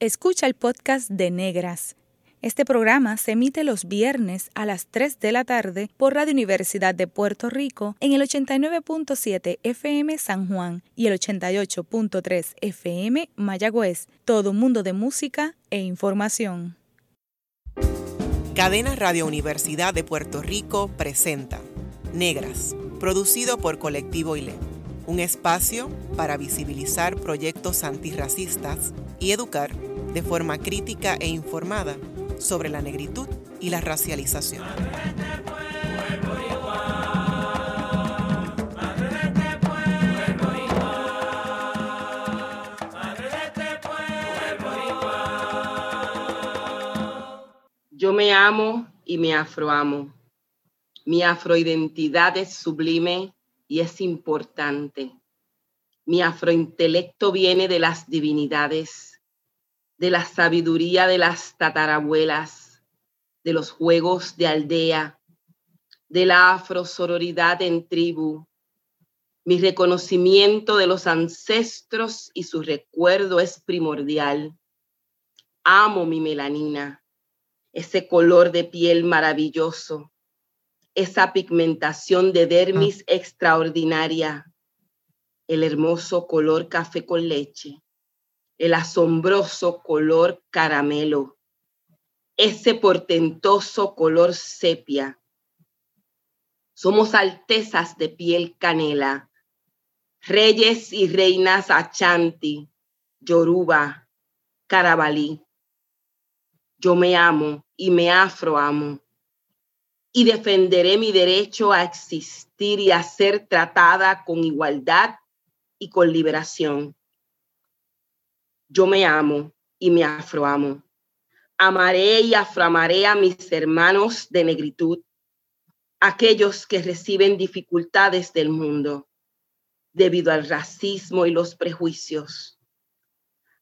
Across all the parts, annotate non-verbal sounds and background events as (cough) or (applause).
Escucha el podcast de Negras. Este programa se emite los viernes a las 3 de la tarde por Radio Universidad de Puerto Rico en el 89.7 FM San Juan y el 88.3 FM Mayagüez. Todo un mundo de música e información. Cadena Radio Universidad de Puerto Rico presenta Negras, producido por Colectivo ILE, un espacio para visibilizar proyectos antirracistas y educar de forma crítica e informada sobre la negritud y la racialización. Yo me amo y me afroamo. Mi afroidentidad es sublime y es importante. Mi afrointelecto viene de las divinidades de la sabiduría de las tatarabuelas, de los juegos de aldea, de la afrosororidad en tribu, mi reconocimiento de los ancestros y su recuerdo es primordial. Amo mi melanina, ese color de piel maravilloso, esa pigmentación de dermis extraordinaria, el hermoso color café con leche el asombroso color caramelo, ese portentoso color sepia. Somos altezas de piel canela, reyes y reinas achanti, yoruba, carabalí. Yo me amo y me afroamo y defenderé mi derecho a existir y a ser tratada con igualdad y con liberación. Yo me amo y me afroamo. Amaré y aframaré a mis hermanos de negritud, aquellos que reciben dificultades del mundo debido al racismo y los prejuicios.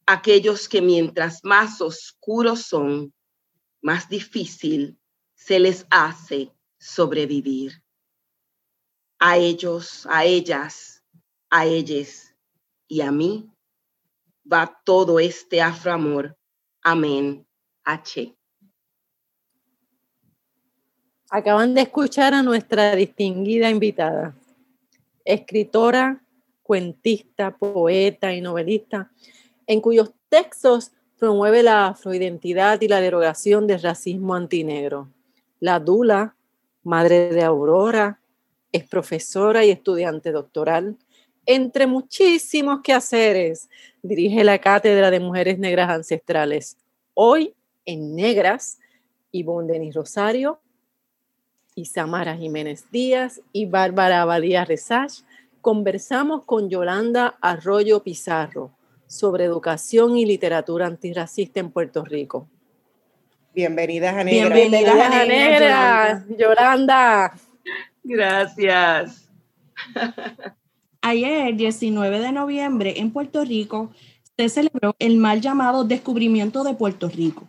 Aquellos que mientras más oscuros son, más difícil se les hace sobrevivir. A ellos, a ellas, a ellos y a mí va todo este afroamor. Amén. H. Acaban de escuchar a nuestra distinguida invitada, escritora, cuentista, poeta y novelista, en cuyos textos promueve la afroidentidad y la derogación del racismo antinegro. La Dula, madre de Aurora, es profesora y estudiante doctoral, entre muchísimos quehaceres, dirige la Cátedra de Mujeres Negras Ancestrales. Hoy, en Negras, Ivonne Denis Rosario, Isamara Jiménez Díaz y Bárbara Abadía Resach conversamos con Yolanda Arroyo Pizarro sobre educación y literatura antirracista en Puerto Rico. Bienvenidas a Negras. Bienvenidas a Negras, Yolanda. Gracias. Ayer, 19 de noviembre, en Puerto Rico, se celebró el mal llamado Descubrimiento de Puerto Rico.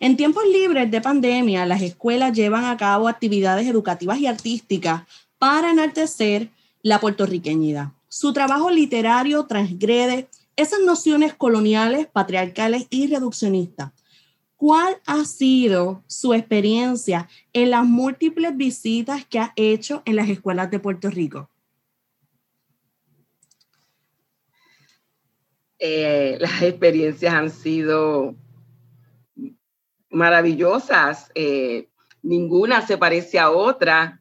En tiempos libres de pandemia, las escuelas llevan a cabo actividades educativas y artísticas para enaltecer la puertorriqueñidad. Su trabajo literario transgrede esas nociones coloniales, patriarcales y reduccionistas. ¿Cuál ha sido su experiencia en las múltiples visitas que ha hecho en las escuelas de Puerto Rico? Eh, (laughs) las experiencias han sido maravillosas. Eh, ninguna se parece a otra.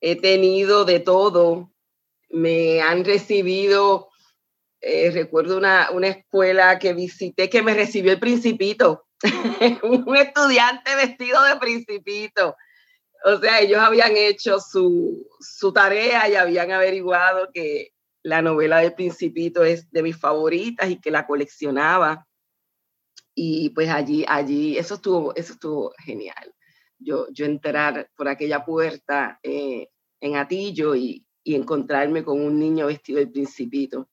He tenido de todo. Me han recibido, eh, recuerdo una, una, escuela que visité que me recibió el principito, (laughs) un estudiante vestido de principito. O sea, ellos habían hecho su, su tarea y habían averiguado que la novela del Principito es de mis favoritas y que la coleccionaba. Y pues allí, allí, eso estuvo, eso estuvo genial. Yo, yo entrar por aquella puerta eh, en Atillo y, y, encontrarme con un niño vestido del Principito.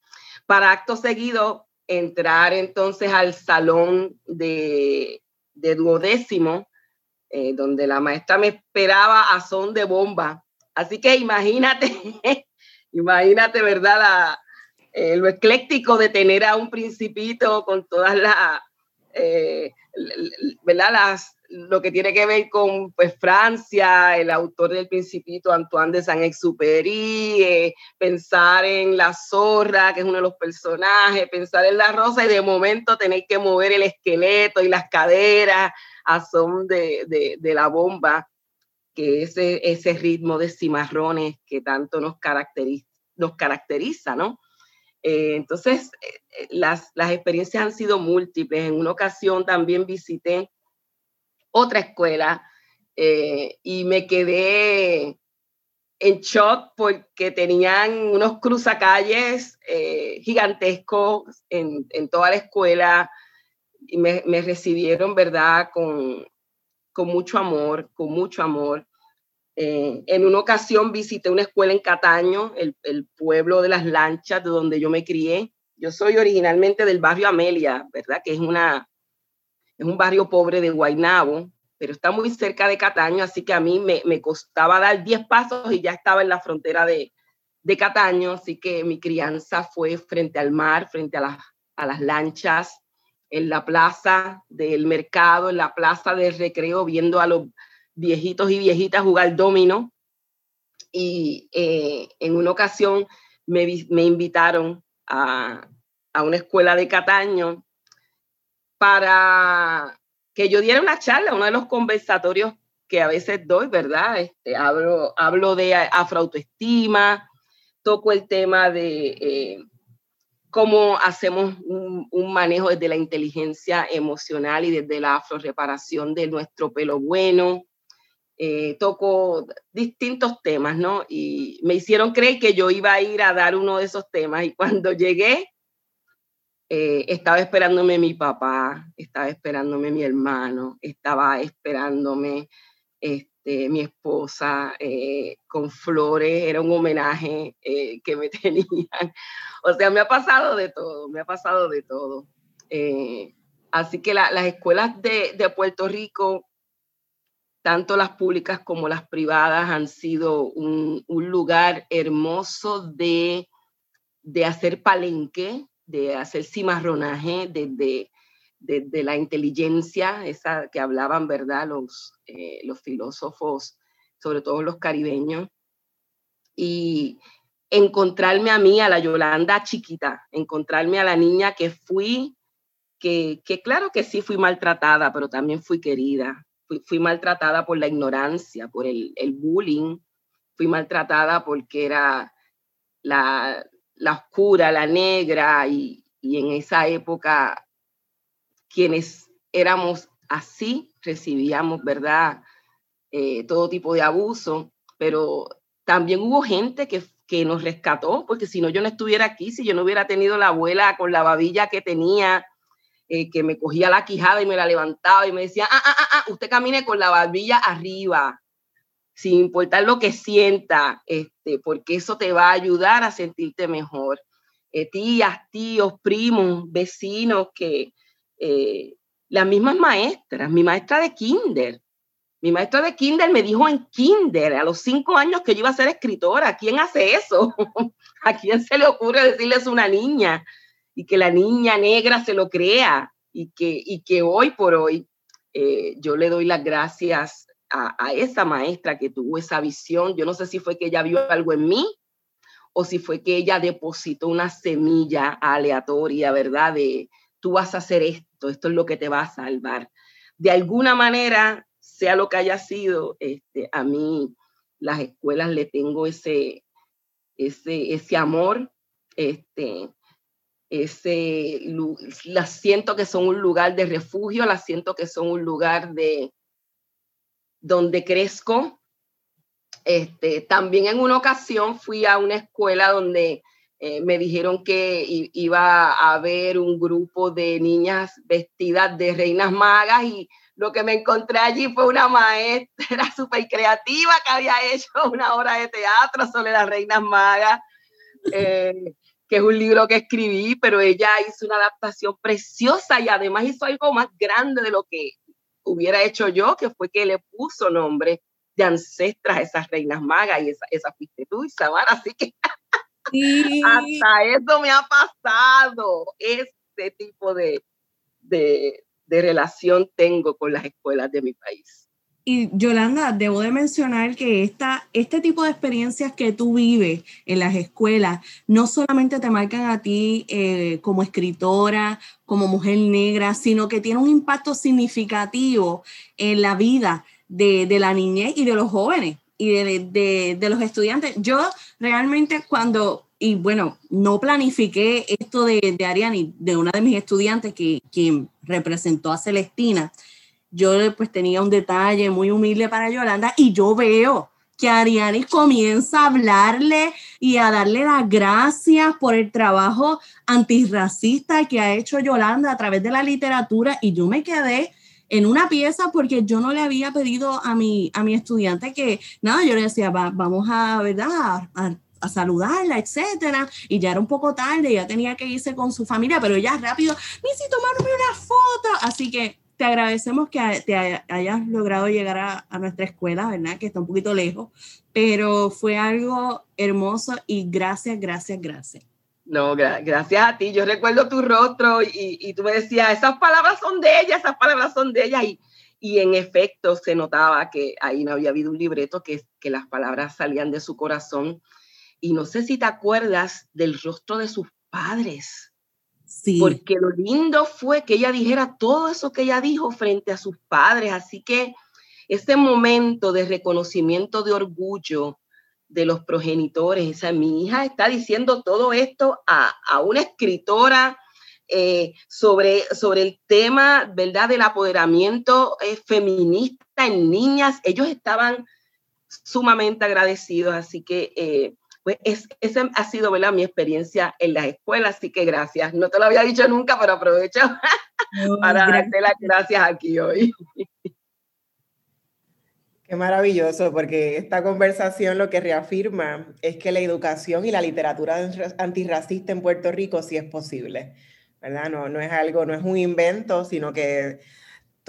Para acto seguido, entrar entonces al salón de, de duodécimo, eh, donde la maestra me esperaba a son de bomba. Así que imagínate Imagínate, ¿verdad? La, eh, lo ecléctico de tener a un principito con todas eh, ¿verdad? Las, lo que tiene que ver con pues, Francia, el autor del Principito, Antoine de Saint-Exupéry, eh, pensar en la zorra, que es uno de los personajes, pensar en la rosa y de momento tener que mover el esqueleto y las caderas a son de, de, la bomba, ese, ese ritmo de cimarrones que tanto nos caracteriza, ¿no? Eh, entonces, eh, las, las experiencias han sido múltiples. En una ocasión también visité otra escuela eh, y me quedé en shock porque tenían unos cruzacalles gigantescos en, en, toda la escuela y me, me recibieron, ¿verdad? Con, con, mucho amor, con mucho amor. Eh, en una ocasión visité una escuela en Cataño, el, pueblo de las lanchas, de donde yo me crié. Yo soy originalmente del barrio Amelia, ¿verdad? Que es una, es un barrio pobre de Guaynabo, pero está muy cerca de Cataño, así que a mí me, me costaba dar 10 pasos y ya estaba en la frontera de, de, Cataño, así que mi crianza fue frente al mar, frente a, la, a las lanchas, en la plaza del mercado, en la plaza del recreo, viendo a los viejitos y viejitas jugar domino. Y eh, en una ocasión me, me invitaron a, a una escuela de Cataño para que yo diera una charla, uno de los conversatorios que a veces doy, ¿verdad? Este, hablo, hablo de afroautoestima, toco el tema de eh, cómo hacemos un, un, manejo desde la inteligencia emocional y desde la afroreparación de nuestro pelo bueno. Eh, toco distintos temas, ¿no? Y me hicieron creer que yo iba a ir a dar uno de esos temas y cuando (laughs) llegué, eh, estaba esperándome mi papá, estaba esperándome mi hermano, estaba esperándome este, mi esposa eh, con flores, era un homenaje eh, que me (laughs) tenían. O sea, me ha pasado de todo, me ha pasado de todo. así que la, las escuelas de, de, Puerto Rico, tanto las públicas como las privadas, han sido un, lugar hermoso de, de hacer palenque, de hacer cimarronaje desde, de la inteligencia, esa que hablaban, ¿verdad? Los, eh, los filósofos, sobre todo los caribeños, y encontrarme a mí, a la Yolanda chiquita, encontrarme a la niña que fui, que, que claro que sí fui maltratada, pero también fui querida. Fui, maltratada por la ignorancia, por el, bullying, fui maltratada porque era la, oscura, la negra, y, en esa época quienes éramos así recibíamos, ¿verdad? Eh, todo tipo de abuso, pero también hubo gente que, que nos rescató, porque si no yo no estuviera aquí, si yo no hubiera tenido la abuela con la babilla que tenía, eh, que me cogía la quijada y me la levantaba y me decía, ah, ah, ah, ah usted camine con la babilla arriba, sin importar lo que sienta, este, porque eso te va a ayudar a sentirte mejor. Eh, tías, tíos, primos, vecinos, que eh, las mismas maestras, mi maestra de kinder, mi maestra de kinder me dijo en kinder a los cinco años que yo iba a ser escritora. ¿Quién hace eso? (laughs) ¿A quién se le ocurre decirles una niña? Y que la niña negra se lo crea y que, y que hoy por hoy eh, yo le doy las gracias a, esa maestra que tuvo esa visión. Yo no sé si fue que ella vio algo en mí o si fue que ella depositó una semilla aleatoria, ¿verdad? De tú vas a hacer esto, esto es lo que te va a salvar. De alguna manera, sea lo que haya sido, este, a mí las escuelas le tengo ese, ese, ese amor, este, ese, las siento que son un lugar de refugio, las siento que son un lugar de, donde crezco. Este, también en una ocasión fui a una escuela donde eh, me dijeron que iba a haber un grupo de niñas vestidas de reinas magas y lo que me encontré allí fue una maestra (laughs) súper creativa que había hecho una obra de teatro sobre las reinas magas, eh, que es un libro que escribí, pero ella hizo una adaptación preciosa y además hizo algo más grande de lo que hubiera hecho yo, que fue que le puso nombre de ancestras a esas reinas magas y esa, esa fuiste tú, Isamar, así que (laughs) hasta eso me ha pasado, este tipo de, de, de relación tengo con las escuelas de mi país. Y Yolanda, debo de mencionar que esta, este tipo de experiencias que tú vives en las escuelas no solamente te marcan a ti eh, como escritora, como mujer negra, sino que tiene un impacto significativo en la vida de, de la niñez y de los jóvenes y de, de, de, los estudiantes. Yo realmente cuando, y bueno, no planifiqué esto de, de Ariani, de una de mis estudiantes que quien representó a Celestina, yo pues tenía un detalle muy humilde para Yolanda y yo veo que Ariani comienza a hablarle y a darle las gracias por el trabajo antirracista que ha hecho Yolanda a través de la literatura. Y yo me quedé en una pieza porque yo no le había pedido a mi, a mi estudiante que, nada, yo le decía, vamos a, ¿verdad? A, a, saludarla, etcétera, y ya era un poco tarde, ya tenía que irse con su familia, pero ya rápido, necesito tomarme una foto, así que te agradecemos que te hayas logrado llegar a, a, nuestra escuela, ¿verdad? Que está un poquito lejos, pero fue algo hermoso y gracias, gracias, gracias. No, gra gracias a ti. Yo recuerdo tu rostro y, y, tú me decías, esas palabras son de ella, esas palabras son de ella. Y, y en efecto se notaba que ahí no había habido un libreto, que, que las palabras salían de su corazón. Y no sé si te acuerdas del rostro de sus padres porque lo lindo fue que ella dijera todo eso que ella dijo frente a sus padres. Así que ese momento de reconocimiento de orgullo de los progenitores, esa, mi hija está diciendo todo esto a, a una escritora eh, sobre, sobre el tema, ¿verdad?, del apoderamiento eh, feminista en niñas. Ellos estaban sumamente agradecidos, así que eh, pues es, esa ha sido ¿verdad? mi experiencia en las escuelas, así que gracias. No te lo había dicho nunca, pero aprovecho (laughs) para darte las gracias aquí hoy. Qué maravilloso, porque esta conversación lo que reafirma es que la educación y la literatura antirracista en Puerto Rico sí es posible, ¿verdad? No, no es algo, no es un invento, sino que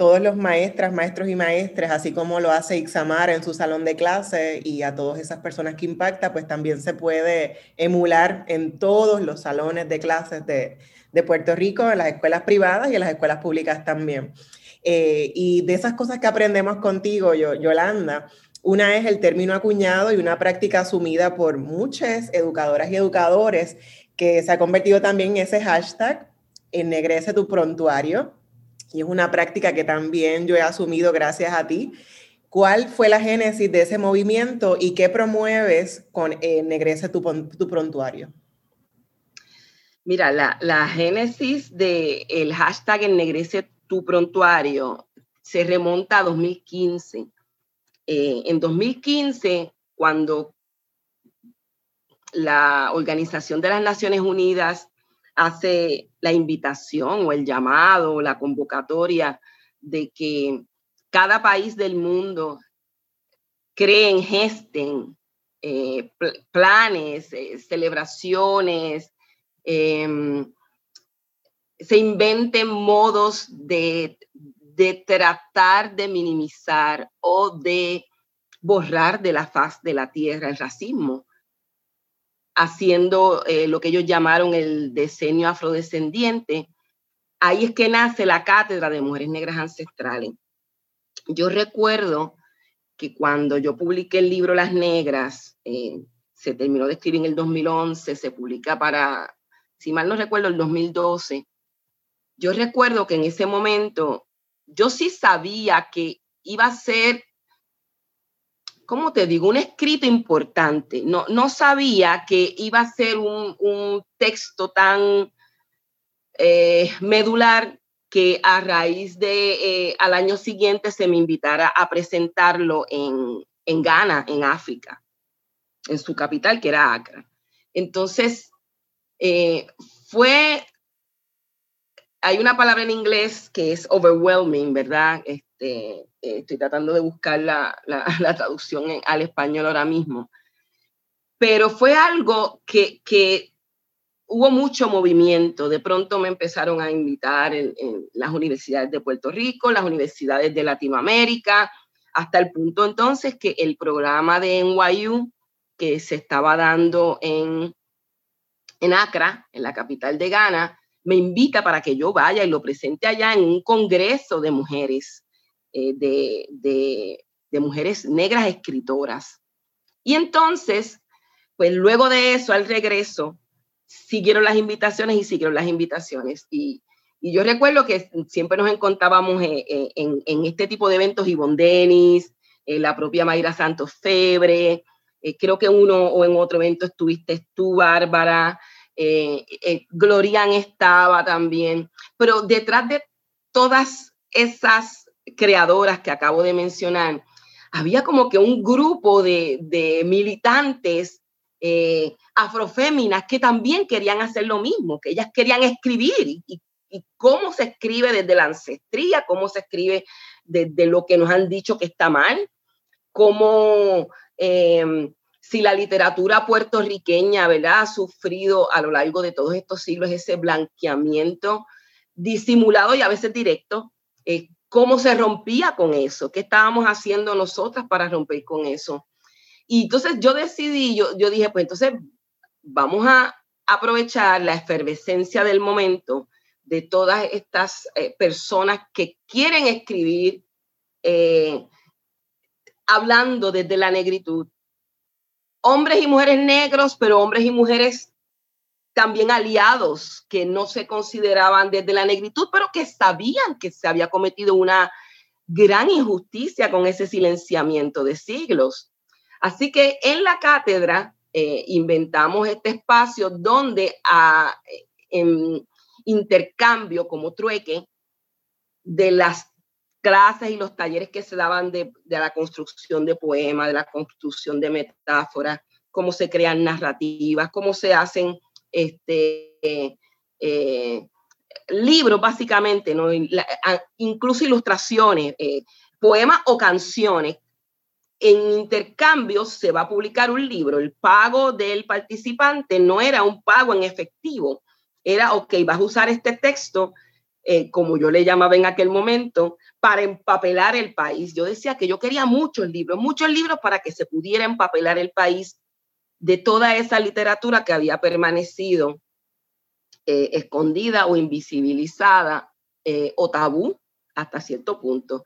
todos los maestras, maestros y maestres, así como lo hace Ixamar en su salón de clase y a todas esas personas que impacta, pues también se puede emular en todos los salones de clases de, Puerto Rico, en las escuelas privadas y en las escuelas públicas también. Eh, y de esas cosas que aprendemos contigo, Yolanda, una es el término acuñado y una práctica asumida por muchas educadoras y educadores que se ha convertido también en ese hashtag, ennegrece tu prontuario, y es una práctica que también yo he asumido gracias a ti. ¿Cuál fue la génesis de ese movimiento y qué promueves con Ennegrece tu, tu prontuario? Mira, la, génesis del el hashtag Ennegrece tu prontuario se remonta a 2015. Eh, en 2015, cuando la Organización de las Naciones Unidas hace la invitación o el llamado o la convocatoria de que cada país del mundo creen, gesten eh, planes, eh, celebraciones, em, se inventen modos de, de tratar de minimizar o de borrar de la faz de la tierra el racismo haciendo eh, lo que ellos llamaron el diseño afrodescendiente. Ahí es que nace la Cátedra de Mujeres Negras Ancestrales. Yo recuerdo que cuando yo publiqué el libro Las Negras, eh, se terminó de escribir en el 2011, se publica para, si mal no recuerdo, el 2012. Yo recuerdo que en ese momento yo sí sabía que iba a ser ¿cómo te digo? Un escrito importante. No, no sabía que iba a ser un, un texto tan eh, medular que a raíz de eh, al año siguiente se me invitara a presentarlo en, en Ghana, en África, en su capital, que era Accra. Entonces, eh, fue, hay una palabra en inglés que es overwhelming, ¿verdad? Este, estoy tratando de buscar la, (laughs) traducción al español ahora mismo, pero fue algo que, hubo mucho movimiento. De pronto me empezaron a invitar en, las universidades de Puerto Rico, las universidades de Latinoamérica, hasta el punto entonces que el programa de NYU que se estaba dando en, en Accra, en la capital de Ghana, me invita para que yo vaya y lo presente allá en un congreso de mujeres, eh, de, de mujeres negras escritoras. Y entonces, pues luego de eso, al regreso, siguieron las invitaciones y siguieron las invitaciones. Y, y yo recuerdo que siempre nos encontrábamos en, en, en este tipo de eventos, Ivonne Denis, eh, la propia Mayra Santos Febre, eh, creo que uno o en otro evento estuviste tú, Bárbara, eh, Glorian estaba también, pero detrás de todas esas creadoras que acabo de mencionar, había como que un grupo de, de militantes eh, afroféminas que también querían hacer lo mismo, que ellas querían escribir y, cómo se escribe desde la ancestría, cómo se escribe desde lo que nos han dicho que está mal, cómo em, si la literatura puertorriqueña ¿verdad? ha sufrido a lo largo de todos estos siglos ese blanqueamiento disimulado y a veces directo, eh, cómo se rompía con eso, qué estábamos haciendo nosotras para romper con eso. Y entonces yo decidí, yo, yo dije, pues entonces vamos a aprovechar la efervescencia del momento de todas estas eh, personas que quieren escribir eh, hablando desde la negritud. Hombres y mujeres negros, pero hombres y mujeres también aliados que no se consideraban desde la negritud, pero que sabían que se había cometido una gran injusticia con ese silenciamiento de siglos. Así que en la cátedra eh, inventamos este espacio donde a, en intercambio como trueque de las clases y los talleres que se daban de, de la construcción de poemas, de la construcción de metáforas, cómo se crean narrativas, cómo se hacen este, eh, básicamente, ¿no? incluso ilustraciones, eh, poemas o canciones. En intercambio se va a publicar un libro. El pago del participante no era un pago en efectivo, era, ok, vas a usar este texto, eh, como yo le llamaba en aquel momento, para empapelar el país. Yo decía que yo quería muchos libros, muchos libros para que se pudiera empapelar el país de toda esa literatura que había permanecido eh, escondida o invisibilizada eh, o tabú hasta cierto punto.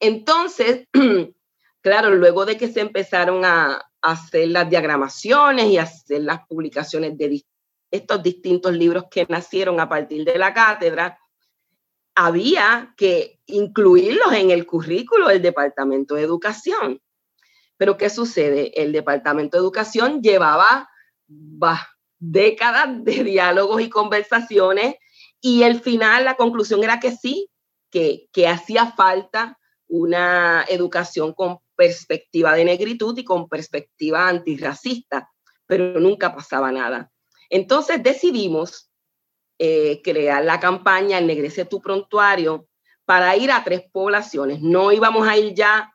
Entonces, (clears throat) claro, luego de que se empezaron a, hacer las diagramaciones y hacer las publicaciones de estos distintos libros que nacieron a partir de la cátedra, había que incluirlos en el currículo del Departamento de Educación. Pero ¿qué sucede? El Departamento de Educación llevaba décadas de diálogos y conversaciones y el final, la conclusión era que sí, que, que hacía falta una educación con perspectiva de negritud y con perspectiva antirracista, pero nunca pasaba nada. Entonces decidimos eh, crear la campaña Ennegrece tu prontuario para ir a tres poblaciones. No íbamos a ir ya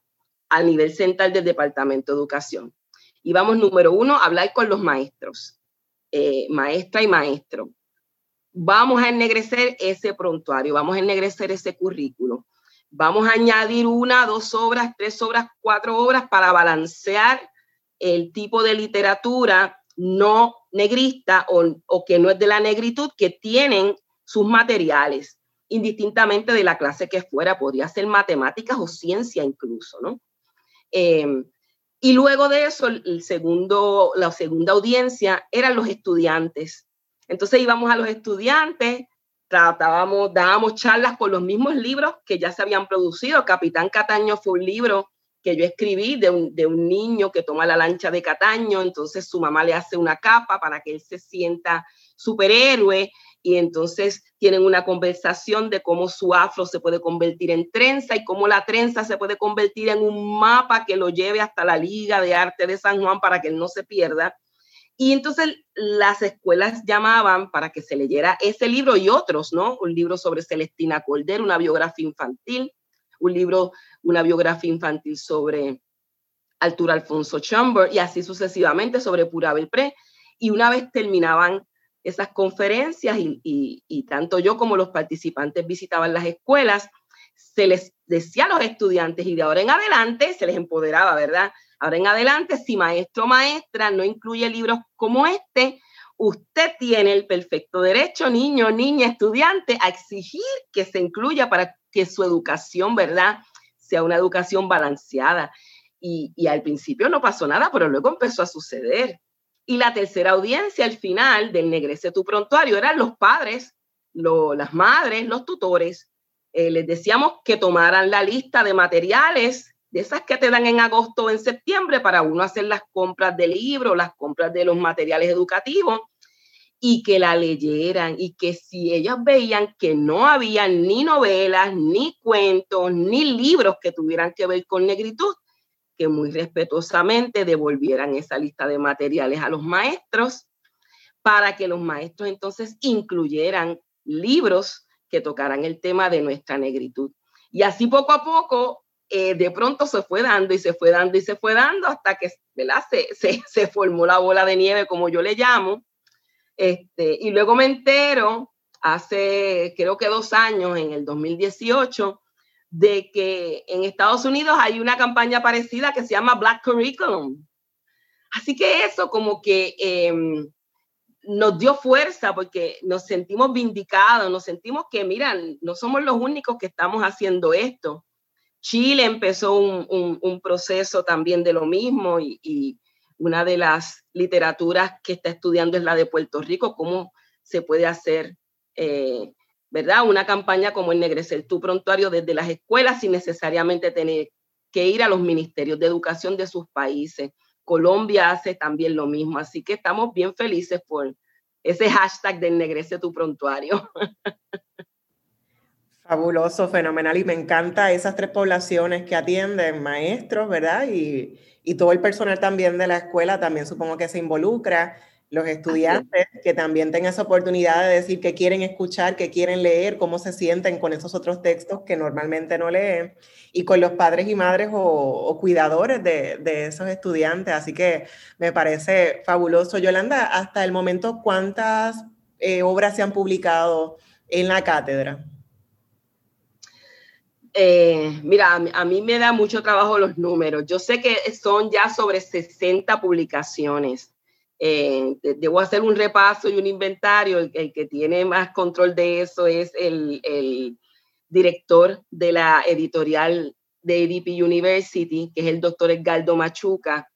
al nivel central del Departamento de Educación. Y vamos, número uno, a hablar con los maestros, eh, maestra y maestro. Vamos a ennegrecer ese prontuario, vamos a ennegrecer ese currículo. Vamos a añadir una, dos obras, tres obras, cuatro obras para balancear el tipo de literatura no negrista o, o que no es de la negritud que tienen sus materiales, indistintamente de la clase que fuera, podría ser matemáticas o ciencia incluso, ¿no? Em, y luego de eso, el segundo, la segunda audiencia eran los estudiantes. Entonces íbamos a los estudiantes, tratábamos, dábamos charlas con los mismos libros que ya se habían producido. Capitán Cataño fue un libro que yo escribí de un, de un niño que toma la lancha de Cataño, entonces su mamá le hace una capa para que él se sienta superhéroe y entonces tienen una conversación de cómo su afro se puede convertir en trenza y cómo la trenza se puede convertir en un mapa que lo lleve hasta la Liga de Arte de San Juan para que él no se pierda. Y entonces las escuelas llamaban para que se leyera ese libro y otros, ¿no? Un libro sobre Celestina Cordero, una biografía infantil, un libro, una biografía infantil sobre Arturo Alfonso Chamber y así sucesivamente sobre Pura Belpré. Y una vez terminaban esas conferencias y, tanto yo como los participantes visitaban las escuelas, se les decía a los estudiantes y de ahora en adelante se les empoderaba, ¿verdad? Ahora en adelante, si maestro o maestra no incluye libros como este, usted tiene el perfecto derecho, niño, niña, estudiante, a exigir que se incluya para que su educación, ¿verdad?, sea una educación balanceada. Y, y al principio no pasó nada, pero luego empezó a suceder. Y la tercera audiencia, al final del Negrese tu Prontuario, eran los padres, las madres, los tutores. Eh, les decíamos que tomaran la lista de materiales, de esas que te dan en agosto o en septiembre, para uno hacer las compras de libros, las compras de los materiales educativos, y que la leyeran. Y que si ellas veían que no había ni novelas, ni cuentos, ni libros que tuvieran que ver con negritud, que muy respetuosamente devolvieran esa lista de materiales a los maestros para que los maestros entonces incluyeran libros que tocaran el tema de nuestra negritud. Y así poco a poco, eh, de pronto se fue dando y se fue dando y se fue dando hasta que (laughs) Se, formó la bola de nieve, como yo le llamo. Este, y luego me entero, hace creo que dos años, en el 2018, de que en Estados Unidos hay una campaña parecida que se llama Black Curriculum. Así que eso como que em, nos dio fuerza porque nos sentimos vindicados, nos sentimos que, miran, no somos los únicos que estamos haciendo esto. Chile empezó un, proceso también de lo mismo y, una de las literaturas que está estudiando es la de Puerto Rico, cómo se puede hacer eh, ¿verdad? Una campaña como ennegrecer tu prontuario desde las escuelas sin necesariamente tener que ir a los ministerios de educación de sus países. Colombia hace también lo mismo, así que estamos bien felices por ese hashtag de ennegrece tu prontuario. (laughs) Fabuloso, fenomenal y me encanta esas tres poblaciones que atienden, maestros, ¿verdad? Y, y todo el personal también de la escuela también supongo que se involucra los estudiantes que también tengan esa oportunidad de decir que quieren escuchar, que quieren leer, cómo se sienten con esos otros textos que normalmente no leen, y con los padres y madres o, cuidadores de, esos estudiantes. Así que me parece fabuloso. Yolanda, hasta el momento, ¿cuántas eh, obras se han publicado en la cátedra? Eh, mira, a mí me da mucho trabajo los números. Yo sé que son ya sobre 60 publicaciones. Eh, debo hacer un repaso y un inventario. El, que tiene más control de eso es el, director de la editorial de ADP University, que es el doctor Edgardo Machuca.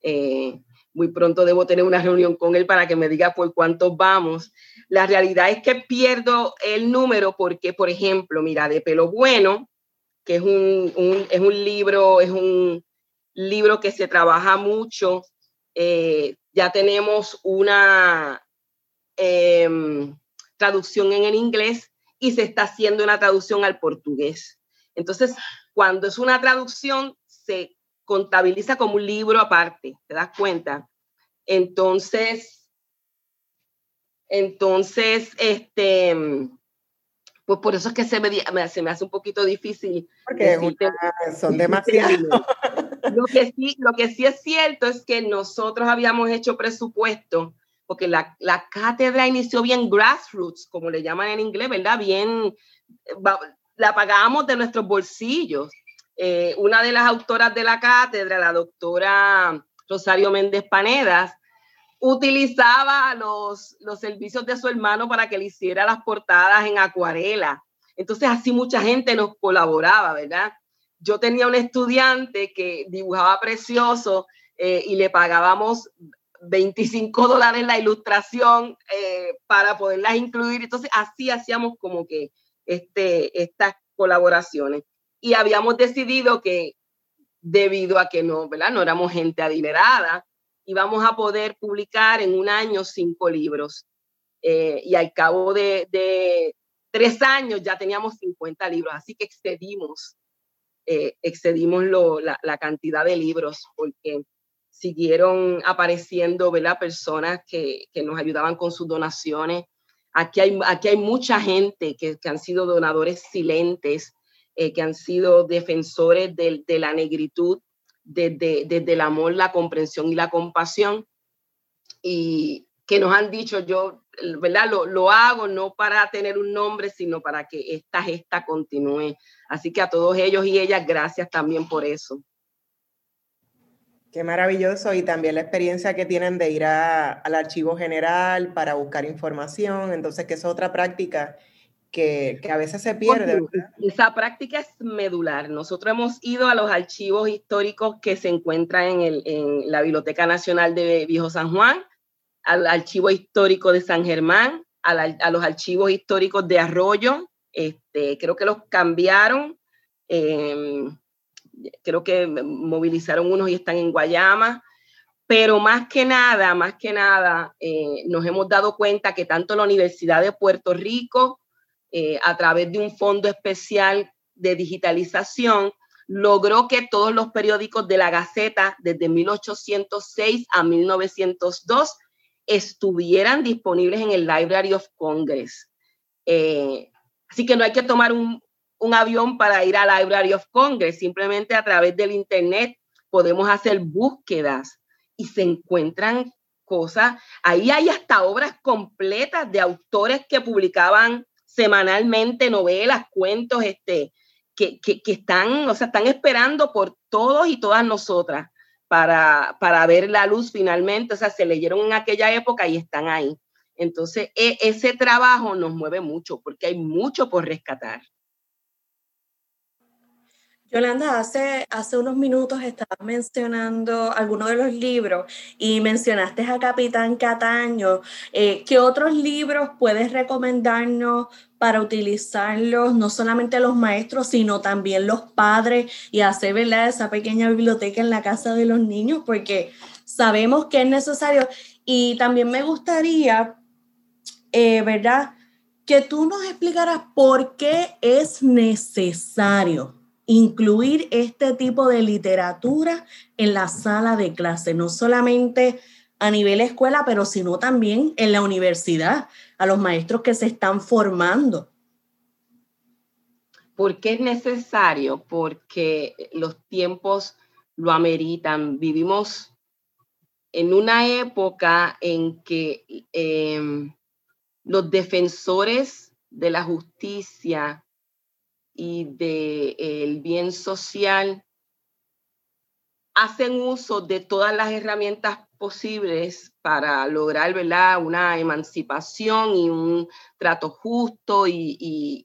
Eh, muy pronto debo tener una reunión con él para que me diga por cuántos vamos. La realidad es que pierdo el número porque, por ejemplo, mira, de Pelo Bueno, que es un, un es un libro, es un libro que se trabaja mucho eh, ya tenemos una em, traducción en el inglés y se está haciendo una traducción al portugués. Entonces, cuando es una traducción, se contabiliza como un libro aparte, ¿te das cuenta? Entonces, entonces, este, pues por eso es que se me, se me hace un poquito difícil. Porque son demasiados. (laughs) Lo que, sí, lo que sí es cierto es que nosotros habíamos hecho presupuesto, porque la, la cátedra inició bien grassroots, como le llaman en inglés, ¿verdad? Bien, la pagábamos de nuestros bolsillos. Eh, una de las autoras de la cátedra, la doctora Rosario Méndez Panedas, utilizaba los, los servicios de su hermano para que le hiciera las portadas en acuarela. Entonces así mucha gente nos colaboraba, ¿verdad? Yo tenía un estudiante que dibujaba precioso eh, y le pagábamos 25 dólares la ilustración eh, para poderlas incluir. Entonces, así hacíamos como que este, estas colaboraciones. Y habíamos decidido que debido a que no, ¿verdad? No éramos gente adinerada, íbamos a poder publicar en un año cinco libros. Eh, y al cabo de, de, tres años ya teníamos 50 libros, así que excedimos eh, excedimos la, cantidad de libros porque siguieron apareciendo ¿verdad? personas que, nos ayudaban con sus donaciones. Aquí hay, aquí hay mucha gente que, han sido donadores silentes, eh, que han sido defensores de, la negritud, desde, desde el amor, la comprensión y la compasión, y que nos han dicho, yo ¿verdad? Lo, lo, hago no para tener un nombre, sino para que esta gesta continúe. Así que a todos ellos y ellas, gracias también por eso. Qué maravilloso y también la experiencia que tienen de ir al archivo general para buscar información, entonces que es otra práctica que, a veces se pierde. Esa práctica es medular. Nosotros hemos ido a los archivos históricos que se encuentran en, en la Biblioteca Nacional de Viejo San Juan, al archivo histórico de San Germán, a, los archivos históricos de Arroyo. Este, creo que los cambiaron. Em, creo que movilizaron unos y están en Guayama. Pero más que nada, más que nada, eh, nos hemos dado cuenta que tanto la Universidad de Puerto Rico eh, a través de un fondo especial de digitalización, logró que todos los periódicos de la Gaceta, desde 1806 a 1902, estuvieran disponibles en el Library of Congress. Eh, así que no hay que tomar un, un avión para ir al Library of Congress, simplemente a través del Internet podemos hacer búsquedas y se encuentran cosas. Ahí hay hasta obras completas de autores que publicaban semanalmente novelas, cuentos, este, que, que, están, o sea, están esperando por todos y todas nosotras para, para ver la luz finalmente, o sea, se leyeron en aquella época y están ahí. Entonces, e, ese trabajo nos mueve mucho porque hay mucho por rescatar. Yolanda, hace, hace unos minutos estabas mencionando algunos de los libros y mencionaste a Capitán Cataño. Eh, ¿Qué otros libros puedes recomendarnos para utilizarlos, no solamente los maestros, sino también los padres y hacer ¿verdad? esa pequeña biblioteca en la casa de los niños? Porque sabemos que es necesario. Y también me gustaría, eh, ¿verdad? Que tú nos explicaras por qué es necesario incluir este tipo de literatura en la sala de clase, no solamente a nivel escuela, pero sino también en la universidad, a los maestros que se están formando. ¿Por qué es necesario? Porque los tiempos lo ameritan. Vivimos en una época en que em, los defensores de la justicia y del el bien social hacen uso de todas las herramientas posibles para lograr una emancipación y un trato justo y,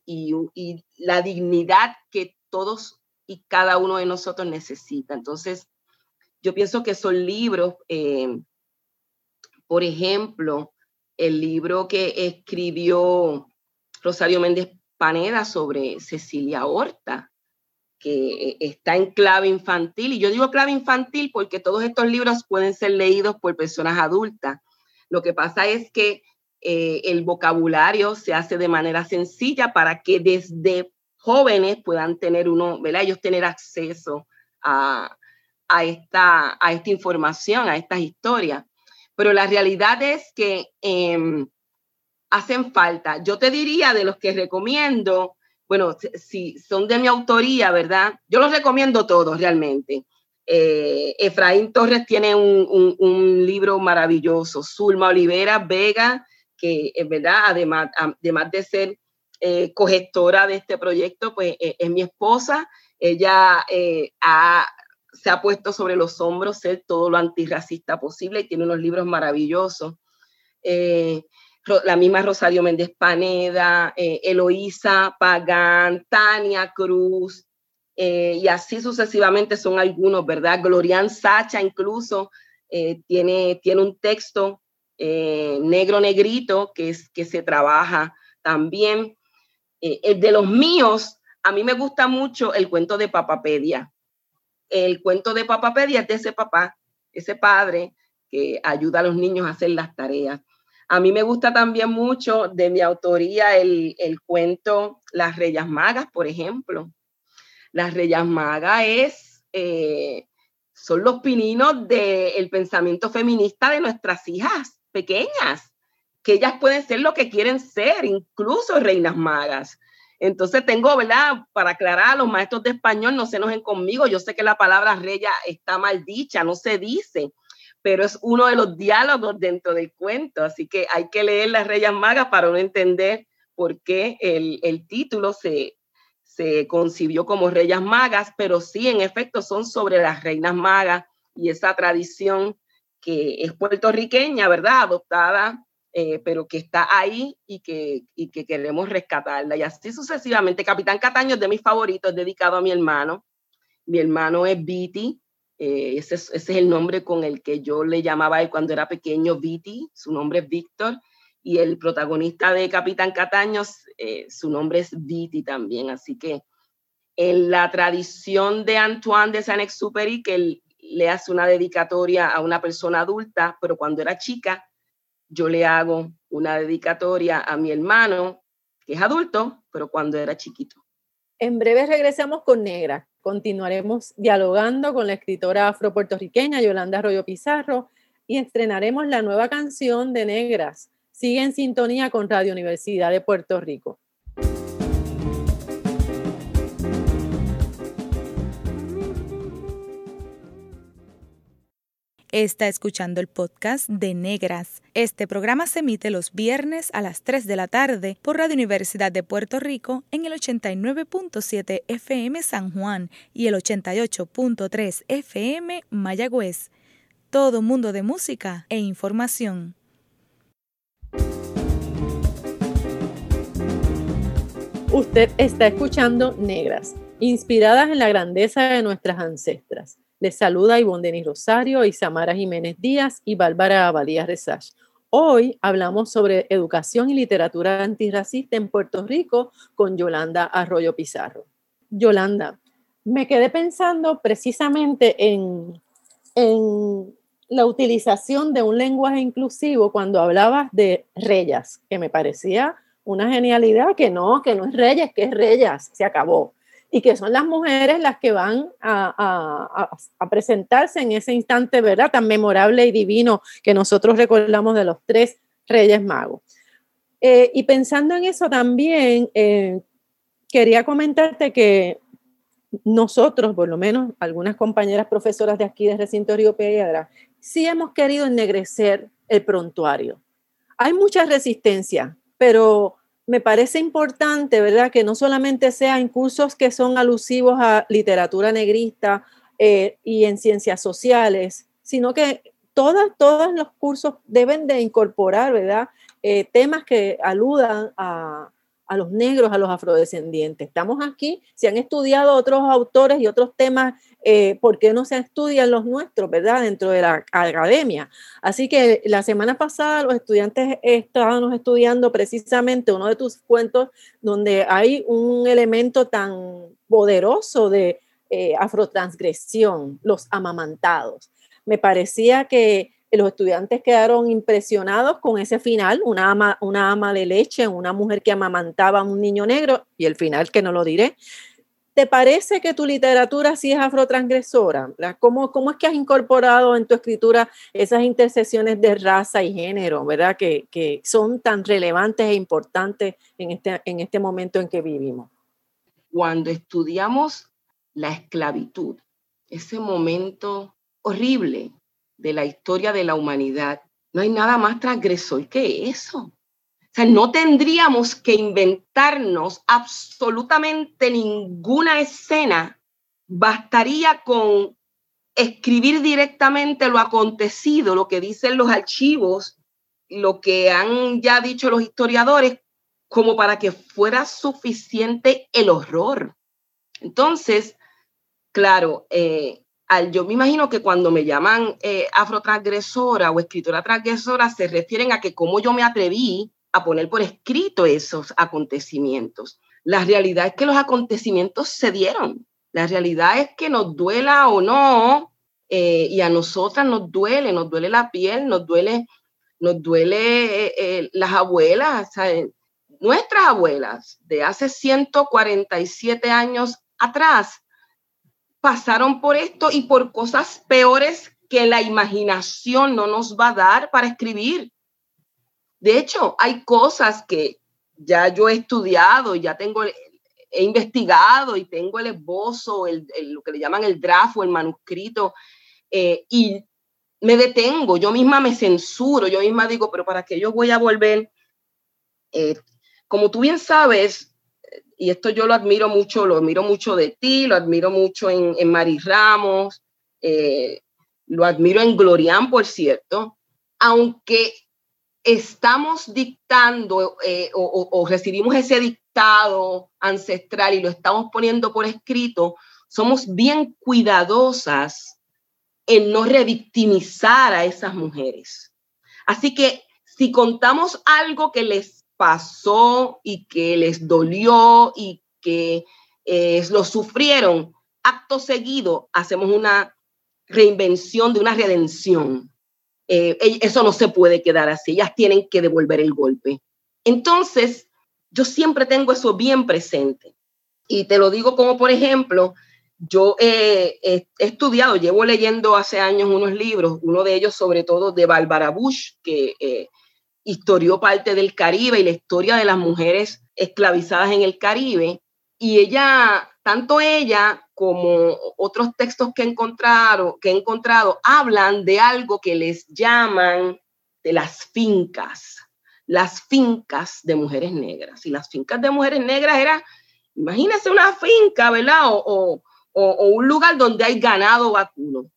la dignidad que todos y cada uno de nosotros necesita. Entonces, yo pienso que son libros, eh, por ejemplo, el libro que escribió Rosario Méndez Paneda sobre Cecilia Horta, que está en clave infantil. Y yo digo clave infantil porque todos estos libros pueden ser leídos por personas adultas. Lo que pasa es que eh, el vocabulario se hace de manera sencilla para que desde jóvenes puedan tener uno, ¿verdad? Ellos tener acceso a, esta, a esta información, a estas historias. Pero la realidad es que em, hacen falta. Yo te diría de los que recomiendo, bueno, si son de mi autoría, ¿verdad? Yo los recomiendo todos realmente. Eh, Efraín Torres tiene un, libro maravilloso, Zulma Olivera Vega, que es verdad, además, además de ser eh, cogestora de este proyecto, pues eh, es mi esposa. Ella se ha puesto sobre los hombros ser todo lo antirracista posible y tiene unos libros maravillosos la misma Rosario Méndez Paneda, eh, Eloísa Pagán, Tania Cruz, eh, y así sucesivamente son algunos, ¿verdad? Glorian Sacha incluso eh, tiene, tiene un texto negro negrito que, es, que se trabaja también. el de los míos, a mí me gusta mucho el cuento de Papapedia. El cuento de Papapedia es de ese papá, ese padre que ayuda a los niños a hacer las tareas. A mí me gusta también mucho de mi autoría el, cuento Las Reyes Magas, por ejemplo. Las Reyes Magas es, eh, son los pininos del pensamiento feminista de nuestras hijas pequeñas, que ellas pueden ser lo que quieren ser, incluso reinas magas. Entonces tengo, ¿verdad? Para aclarar los maestros de español, no se enojen conmigo, yo sé que la palabra reya está mal dicha, no se dice, pero es uno de los diálogos dentro del cuento, así que hay que leer Las Reyes Magas para no entender por qué el, el título se, se concibió como Reyes Magas, pero sí, en efecto, son sobre las reinas magas y esa tradición que es puertorriqueña, ¿verdad? Adoptada, eh, pero que está ahí y que, y que queremos rescatarla. Y así sucesivamente. Capitán Cataño es de mis favoritos, dedicado a mi hermano. Mi hermano es Viti, eh, ese, es, el nombre con el que yo le llamaba él cuando era pequeño, Viti, su nombre es Víctor, y el protagonista de Capitán Cataños, eh, su nombre es Viti también, así que en la tradición de Antoine de Saint-Exupéry, que le hace una dedicatoria a una persona adulta, pero cuando era chica, yo le hago una dedicatoria a mi hermano, que es adulto, pero cuando era chiquito. En breve regresamos con Negra. Continuaremos dialogando con la escritora afro-puertorriqueña Yolanda Arroyo Pizarro y estrenaremos la nueva canción de Negras. Sigue en sintonía con Radio Universidad de Puerto Rico. Está escuchando el podcast de Negras. Este programa se emite los viernes a las 3 de la tarde por Radio Universidad de Puerto Rico en el 89.7 FM San Juan y el 88.3 FM Mayagüez. Todo mundo de música e información. Usted está escuchando Negras, inspiradas en la grandeza de nuestras ancestras les saluda Ivonne Denis Rosario, Isamara Jiménez Díaz y Bárbara Abadía Resach. Hoy hablamos sobre educación y literatura antirracista en Puerto Rico con Yolanda Arroyo Pizarro. Yolanda, me quedé pensando precisamente en, en la utilización de un lenguaje inclusivo cuando hablabas de reyes, que me parecía una genialidad, que no, que no es reyes, que es reyes, se acabó y que son las mujeres las que van a, presentarse en ese instante, ¿verdad? Tan memorable y divino que nosotros recordamos de los tres Reyes Magos. Eh, y pensando en eso también, eh, quería comentarte que nosotros, por lo menos algunas compañeras profesoras de aquí de Recinto Río Piedra, sí hemos querido ennegrecer el prontuario. Hay mucha resistencia, pero me parece importante, ¿verdad? Que no solamente sea en cursos que son alusivos a literatura negrista eh, y en ciencias sociales, sino que todos los cursos deben de incorporar, ¿verdad? Eh, temas que aludan a, a los negros, a los afrodescendientes. Estamos aquí, se han estudiado otros autores y otros temas, eh, ¿por qué no se estudian los nuestros, verdad? Dentro de la academia. Así que la semana pasada los estudiantes estábamos estudiando precisamente uno de tus cuentos donde hay un elemento tan poderoso de eh, afrotransgresión, los amamantados. Me parecía que los estudiantes quedaron impresionados con ese final, una ama, una ama de leche, una mujer que amamantaba a un niño negro, y el final que no lo diré. ¿Te parece que tu literatura sí es afrotransgresora? ¿Cómo, ¿Cómo es que has incorporado en tu escritura esas intersecciones de raza y género, verdad? Que, que son tan relevantes e importantes en este, en este momento en que vivimos. Cuando estudiamos la esclavitud, ese momento horrible de la historia de la humanidad. No hay nada más transgresor que eso. O sea, no tendríamos que inventarnos absolutamente ninguna escena. Bastaría con escribir directamente lo acontecido, lo que dicen los archivos, lo que han ya dicho los historiadores, como para que fuera suficiente el horror. Entonces, claro, eh, yo me imagino que cuando me llaman eh, afrotransgresora o escritora transgresora se refieren a que cómo yo me atreví a poner por escrito esos acontecimientos. La realidad es que los acontecimientos se dieron. La realidad es que nos duela o no, eh, y a nosotras nos duele, nos duele la piel, nos duele, nos duele eh, las abuelas, nuestras abuelas de hace 147 años atrás pasaron por esto y por cosas peores que la imaginación no nos va a dar para escribir. De hecho, hay cosas que ya yo he estudiado, ya tengo, he investigado y tengo el esbozo, el, lo que le llaman el draft o el manuscrito, eh, y me detengo, yo misma me censuro, yo misma digo, pero ¿para qué yo voy a volver? Eh, como tú bien sabes, y esto yo lo admiro mucho, lo admiro mucho de ti, lo admiro mucho en, en Ramos, eh, lo admiro en Glorian, por cierto, aunque estamos dictando eh, o, recibimos ese dictado ancestral y lo estamos poniendo por escrito, somos bien cuidadosas en no revictimizar a esas mujeres. Así que si contamos algo que les pasó y que les dolió y que eh, lo sufrieron, acto seguido hacemos una reinvención de una redención. Eh, eso no se puede quedar así, ellas tienen que devolver el golpe. Entonces, yo siempre tengo eso bien presente. Y te lo digo como, por ejemplo, yo he estudiado, llevo leyendo hace años unos libros, uno de ellos sobre todo de Barbara Bush, que eh, historió parte del Caribe y la historia de las mujeres esclavizadas en el Caribe. Y ella, tanto ella como otros textos que he encontrado, que he encontrado hablan de algo que les llaman de las fincas, las fincas de mujeres negras. Y las fincas de mujeres negras era, imagínense una finca, ¿verdad? O, o un lugar donde hay ganado vacuno.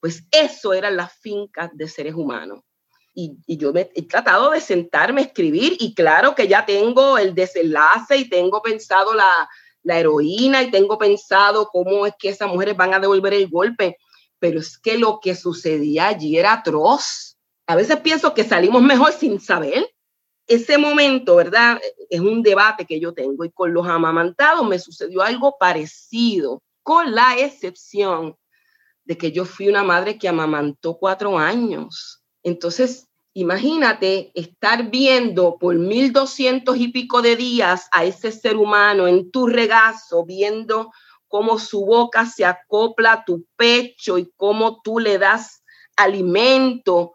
Pues eso eran las fincas de seres humanos y, yo me, he tratado de sentarme a escribir y claro que ya tengo el desenlace y tengo pensado la, la heroína y tengo pensado cómo es que esas mujeres van a devolver el golpe, pero es que lo que sucedía allí era atroz. A veces pienso que salimos mejor sin saber. Ese momento, ¿verdad? Es un debate que yo tengo y con los amamantados me sucedió algo parecido, con la excepción de que yo fui una madre que amamantó cuatro años. Entonces, Imagínate estar viendo por mil doscientos y pico de días a ese ser humano en tu regazo, viendo cómo su boca se acopla a tu pecho y cómo tú le das alimento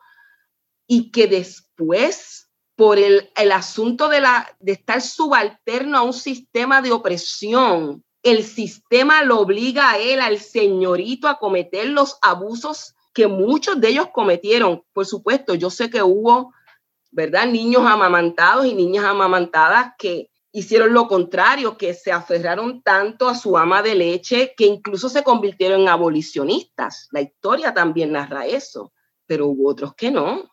y que después, por el, el asunto de, la, de estar subalterno a un sistema de opresión, el sistema lo obliga a él, al señorito, a cometer los abusos que muchos de ellos cometieron. Por supuesto, yo sé que hubo, ¿verdad? Niños amamantados y niñas amamantadas que hicieron lo contrario, que se aferraron tanto a su ama de leche que incluso se convirtieron en abolicionistas. La historia también narra eso, pero hubo otros que no.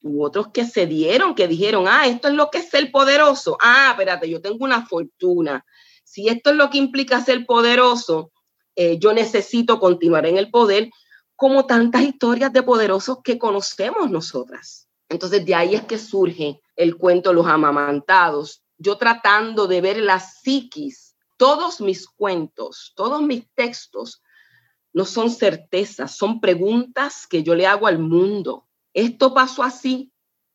Hubo otros que se dieron, que dijeron, ah, esto es lo que es ser poderoso. Ah, espérate, yo tengo una fortuna. Si esto es lo que implica ser poderoso, eh, yo necesito continuar en el poder como tantas historias de poderosos que conocemos nosotras. Entonces de ahí es que surge el cuento Los amamantados. Yo tratando de ver la psiquis, todos mis cuentos, todos mis textos no son certezas, son preguntas que yo le hago al mundo. Esto pasó así,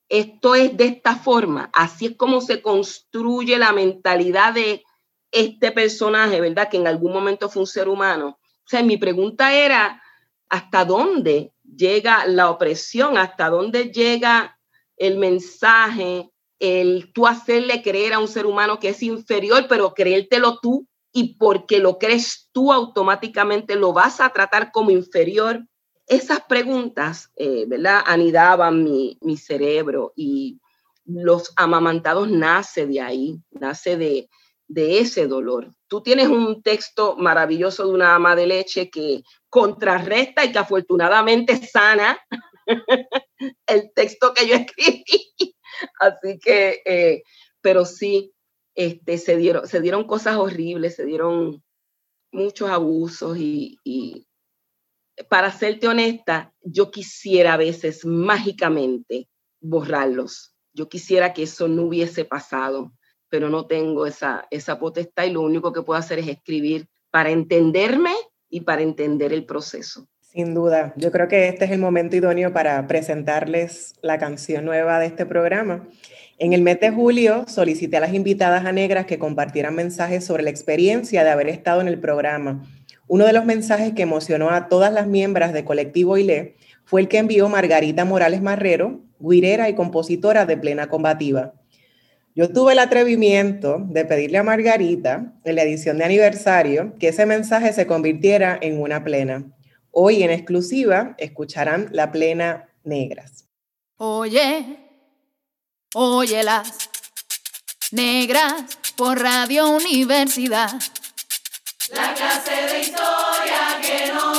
esto es de esta forma, así es como se construye la mentalidad de este personaje, ¿verdad? Que en algún momento fue un ser humano. O sea, mi pregunta era, hasta dónde llega la opresión, hasta dónde llega el mensaje, el tú hacerle creer a un ser humano que es inferior, pero creértelo tú y porque lo crees tú automáticamente lo vas a tratar como inferior. Esas preguntas, eh, ¿verdad? Anidaban mi, mi cerebro y los amamantados nace de ahí, nace de, de ese dolor. Tú tienes un texto maravilloso de una ama de leche que contrarresta y que afortunadamente sana (laughs) el texto que yo escribí. Así que, eh, pero sí, este, se, dieron, se dieron cosas horribles, se dieron muchos abusos y, y para serte honesta, yo quisiera a veces mágicamente borrarlos. Yo quisiera que eso no hubiese pasado pero no tengo esa, esa potestad y lo único que puedo hacer es escribir para entenderme y para entender el proceso. Sin duda, yo creo que este es el momento idóneo para presentarles la canción nueva de este programa. En el mes de julio solicité a las invitadas a negras que compartieran mensajes sobre la experiencia de haber estado en el programa. Uno de los mensajes que emocionó a todas las miembros de Colectivo ILE fue el que envió Margarita Morales Marrero, guirera y compositora de Plena Combativa. Yo tuve el atrevimiento de pedirle a Margarita en la edición de aniversario que ese mensaje se convirtiera en una plena. Hoy en exclusiva escucharán la plena negras. Oye, óyelas, negras por Radio Universidad. La clase de historia que no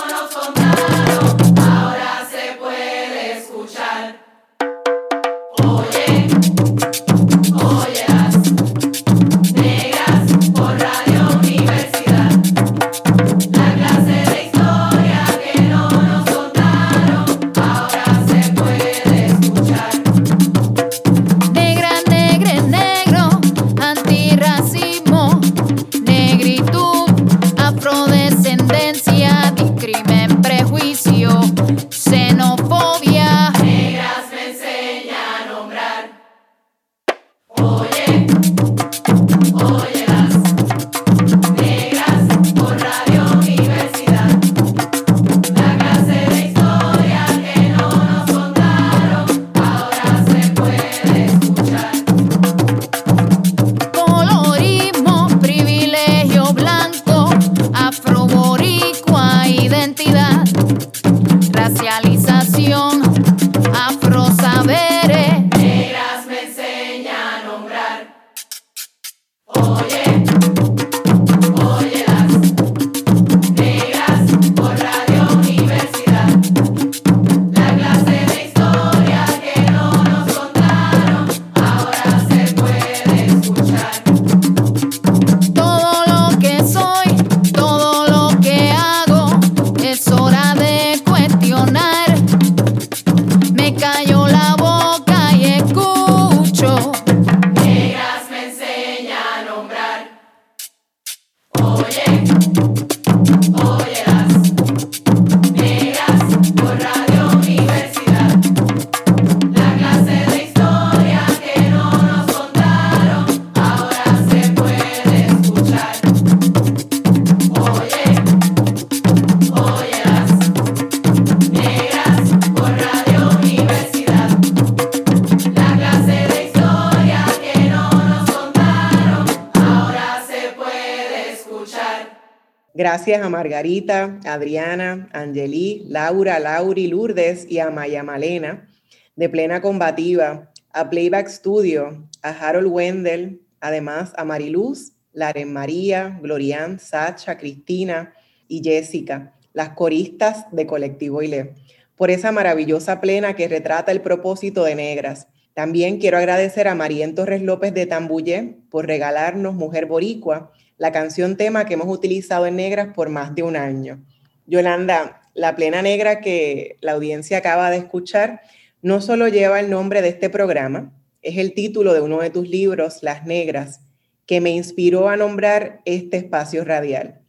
Gracias a Margarita, Adriana, Angelí, Laura, Lauri, Lourdes y a Maya Malena de Plena Combativa, a Playback Studio, a Harold Wendell, además a Mariluz, Laren María, Glorian, Sacha, Cristina y Jessica, las coristas de Colectivo ILE, por esa maravillosa plena que retrata el propósito de Negras. También quiero agradecer a Marien Torres López de Tambuye por regalarnos Mujer Boricua, la canción tema que hemos utilizado en Negras por más de un año. Yolanda, la plena negra que la audiencia acaba de escuchar no solo lleva el nombre de este programa, es el título de uno de tus libros, Las Negras, que me inspiró a nombrar este espacio radial.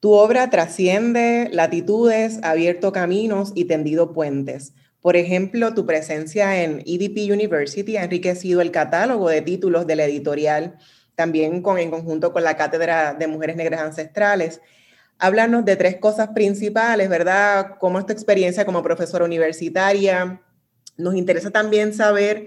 Tu obra trasciende latitudes, abierto caminos y tendido puentes. Por ejemplo, tu presencia en EDP University ha enriquecido el catálogo de títulos de la editorial, también con, en conjunto con la Cátedra de Mujeres Negras Ancestrales. Háblanos de tres cosas principales, ¿verdad? ¿Cómo es tu experiencia como profesora universitaria? Nos interesa también saber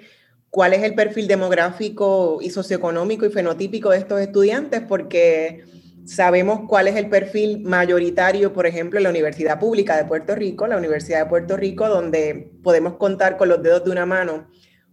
cuál es el perfil demográfico y socioeconómico y fenotípico de estos estudiantes, porque sabemos cuál es el perfil mayoritario, por ejemplo, en la Universidad Pública de Puerto Rico, la Universidad de Puerto Rico, donde podemos contar con los dedos de una mano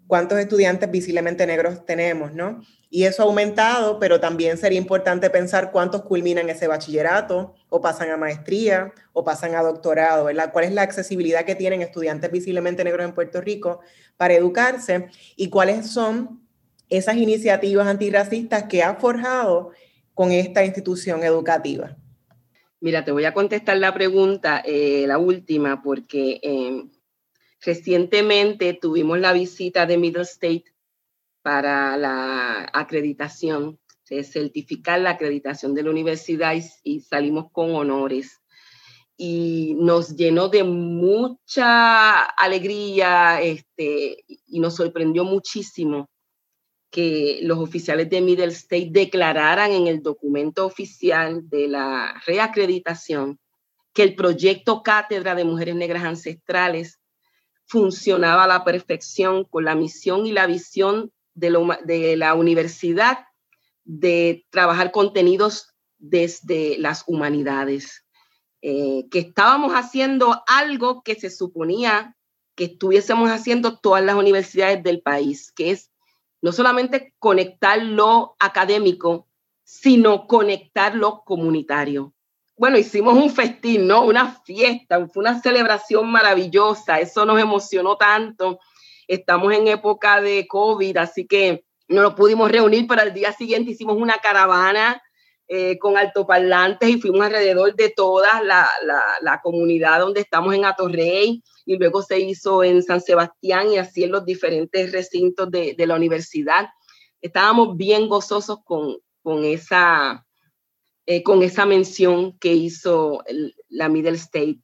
cuántos estudiantes visiblemente negros tenemos, ¿no? Y eso ha aumentado, pero también sería importante pensar cuántos culminan ese bachillerato o pasan a maestría o pasan a doctorado, ¿verdad? ¿Cuál es la accesibilidad que tienen estudiantes visiblemente negros en Puerto Rico para educarse y cuáles son esas iniciativas antirracistas que ha forjado con esta institución educativa? Mira, te voy a contestar la pregunta, eh, la última, porque eh, recientemente tuvimos la visita de Middle State para la acreditación, certificar la acreditación de la universidad y, salimos con honores. Y nos llenó de mucha alegría este, y nos sorprendió muchísimo que los oficiales de Middle State declararan en el documento oficial de la reacreditación que el proyecto Cátedra de Mujeres Negras Ancestrales funcionaba a la perfección con la misión y la visión de, la universidad de trabajar contenidos desde las humanidades, eh, que estábamos haciendo algo que se suponía que estuviésemos haciendo todas las universidades del país, que es no solamente conectar lo académico, sino conectar lo comunitario. Bueno, hicimos un festín, ¿no? Una fiesta, fue una celebración maravillosa, eso nos emocionó tanto Estamos en época de COVID, así que no nos pudimos reunir, pero al día siguiente hicimos una caravana eh, con altoparlantes y fuimos alrededor de toda la, la, comunidad donde estamos en Atorrey y luego se hizo en San Sebastián y así en los diferentes recintos de, de la universidad. Estábamos bien gozosos con, con, esa, eh, con esa mención que hizo la Middle State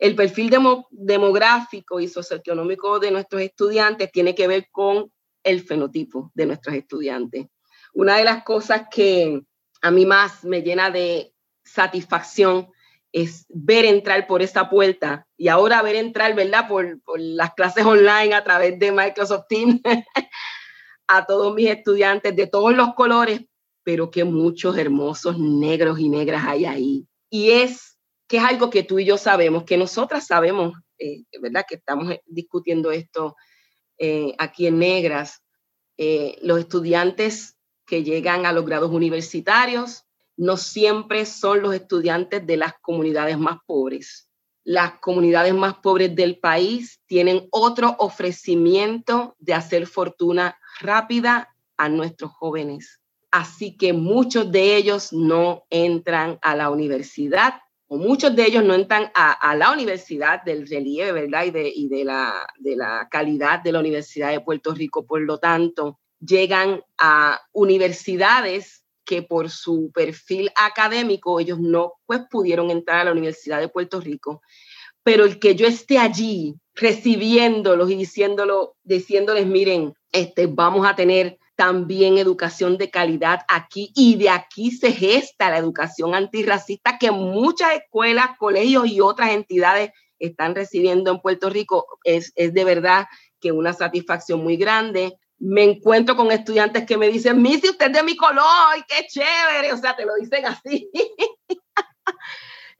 el perfil demográfico y socioeconómico de nuestros estudiantes tiene que ver con el fenotipo de nuestros estudiantes. Una de las cosas que a mí más me llena de satisfacción es ver entrar por esa puerta y ahora ver entrar, ¿verdad? Por, por las clases online a través de Microsoft Teams (laughs) a todos mis estudiantes de todos los colores, pero que muchos hermosos negros y negras hay ahí. Y es que es algo que tú y yo sabemos, que nosotras sabemos, eh, ¿verdad? Que estamos eh, discutiendo esto eh, aquí en Negras. los estudiantes que llegan a los grados universitarios no siempre son los estudiantes de las comunidades más pobres. Las comunidades más pobres del país tienen otro ofrecimiento de hacer fortuna rápida a nuestros jóvenes. Así que muchos de ellos no entran a la universidad o muchos de ellos no entran a, la universidad del relieve, ¿verdad? Y, de, y de, la, de la calidad de la Universidad de Puerto Rico. Por lo tanto, llegan a universidades que por su perfil académico ellos no pues pudieron entrar a la Universidad de Puerto Rico, pero el que yo esté allí recibiéndolos y diciéndolo, diciéndoles, miren, este, vamos a tener también educación de calidad aquí y de aquí se gesta la educación antirracista que muchas escuelas, colegios y otras entidades están recibiendo en Puerto Rico. Es, es de verdad que una satisfacción muy grande. Me encuentro con estudiantes que me dicen, Missy, usted es de mi color, qué chévere, o sea, te lo dicen así. (laughs)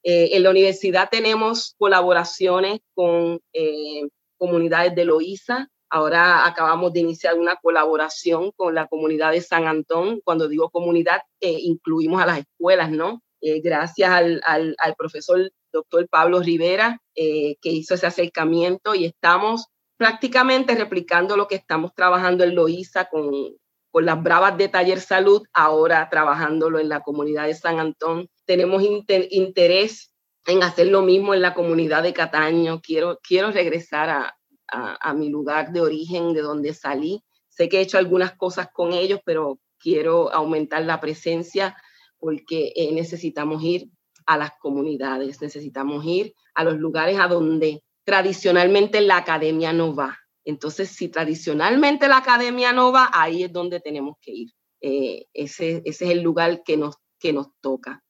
Eh, en la universidad tenemos colaboraciones con eh, comunidades de Loíza. Ahora acabamos de iniciar una colaboración con la comunidad de San Antón. Cuando digo comunidad, eh, incluimos a las escuelas, ¿no? gracias al, al, profesor doctor Pablo Rivera, que hizo ese acercamiento y estamos prácticamente replicando lo que estamos trabajando en Loíza con, con las bravas de Taller Salud, ahora trabajándolo en la comunidad de San Antón. Tenemos interés en hacer lo mismo en la comunidad de Cataño. Quiero, quiero regresar a, a, mi lugar de origen, de donde salí. Sé que he hecho algunas cosas con ellos, pero quiero aumentar la presencia porque eh, necesitamos ir a las comunidades, necesitamos ir a los lugares a donde tradicionalmente la academia no va. Entonces, si tradicionalmente la academia no va, ahí es donde tenemos que ir. Eh, ese, ese, es el lugar que nos, que nos toca.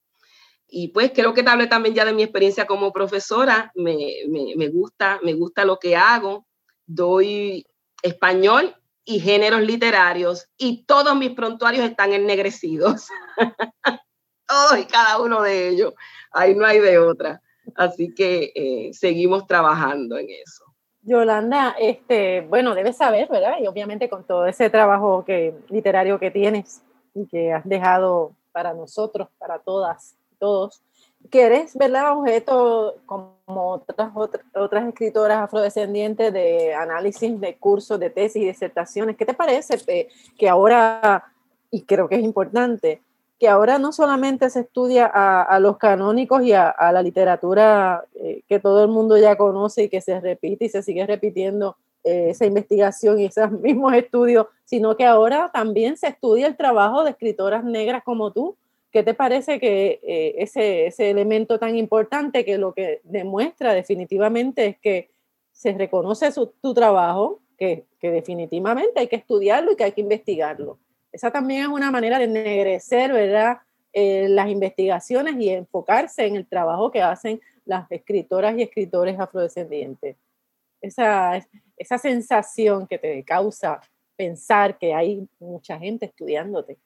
Y pues creo que te hablé también ya de mi experiencia como profesora. Me, me, me, gusta, me gusta lo que hago. Doy español y géneros literarios y todos mis prontuarios están ennegrecidos. (laughs) todos y cada uno de ellos. Ahí no hay de otra. Así que eh, seguimos trabajando en eso. Yolanda, este, bueno, debes saber, ¿verdad? Y obviamente con todo ese trabajo que, literario que tienes y que has dejado para nosotros, para todas, todos, que eres. Objeto como otras, otras, escritoras afrodescendientes de análisis de cursos, de tesis y disertaciones. ¿Qué te parece eh, que ahora, y creo que es importante, que ahora no solamente se estudia a, los canónicos y a, la literatura eh, que todo el mundo ya conoce y que se repite y se sigue repitiendo eh, esa investigación y esos mismos estudios, sino que ahora también se estudia el trabajo de escritoras negras como tú. ¿Qué te parece que eh, ese, ese elemento tan importante que lo que demuestra definitivamente es que se reconoce tu trabajo, que, que definitivamente hay que estudiarlo y que hay que investigarlo? Esa también es una manera de ennegrecer, ¿verdad? Eh, las investigaciones y enfocarse en el trabajo que hacen las escritoras y escritores afrodescendientes. Esa, esa sensación que te causa pensar que hay mucha gente estudiándote.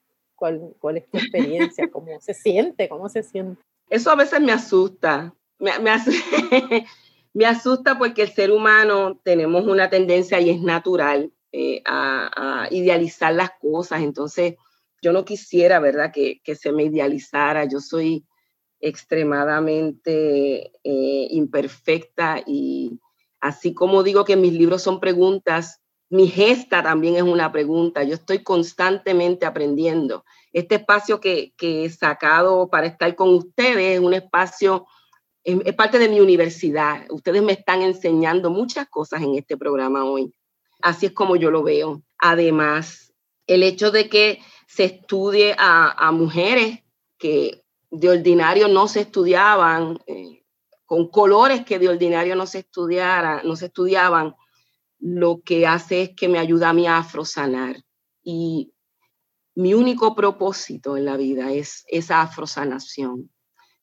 ¿Cuál, cuál es tu experiencia? (laughs) ¿Cómo se siente? ¿Cómo se siente? Eso a veces me asusta. Me, me, (laughs) me asusta porque el ser humano tenemos una tendencia y es natural eh, a, idealizar las cosas. Entonces, yo no quisiera, ¿verdad?, que, se me idealizara. Yo soy extremadamente eh, imperfecta y así como digo que mis libros son preguntas, mi gesta también es una pregunta. Yo estoy constantemente aprendiendo. Este espacio que, que he sacado para estar con ustedes es un espacio, es parte de mi universidad. Ustedes me están enseñando muchas cosas en este programa hoy. Así es como yo lo veo. Además, el hecho de que se estudie a, mujeres que de ordinario no se estudiaban, eh, con colores que de ordinario no se, estudiara, no se estudiaban, lo que hace es que me ayuda a mí a afrosanar. Y mi único propósito en la vida es esa afrosanación,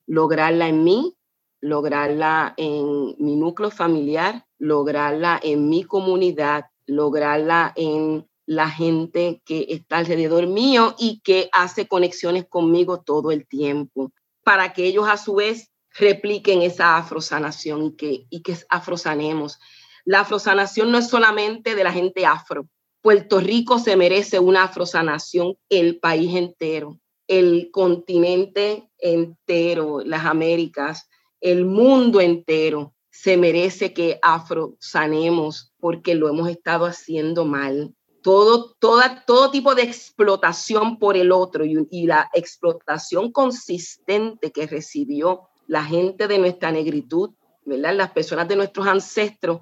lograrla en mí, lograrla en mi núcleo familiar, lograrla en mi comunidad lograrla en la gente que está alrededor mío y que hace conexiones conmigo todo el tiempo, para que ellos a su vez repliquen esa afrosanación y que, y que afrosanemos. La afrosanación no es solamente de la gente afro. Puerto Rico se merece una afrosanación, el país entero, el continente entero, las Américas, el mundo entero se merece que afrosanemos porque lo hemos estado haciendo mal. Todo, toda, todo tipo de explotación por el otro y, y la explotación consistente que recibió la gente de nuestra negritud, ¿verdad? las personas de nuestros ancestros,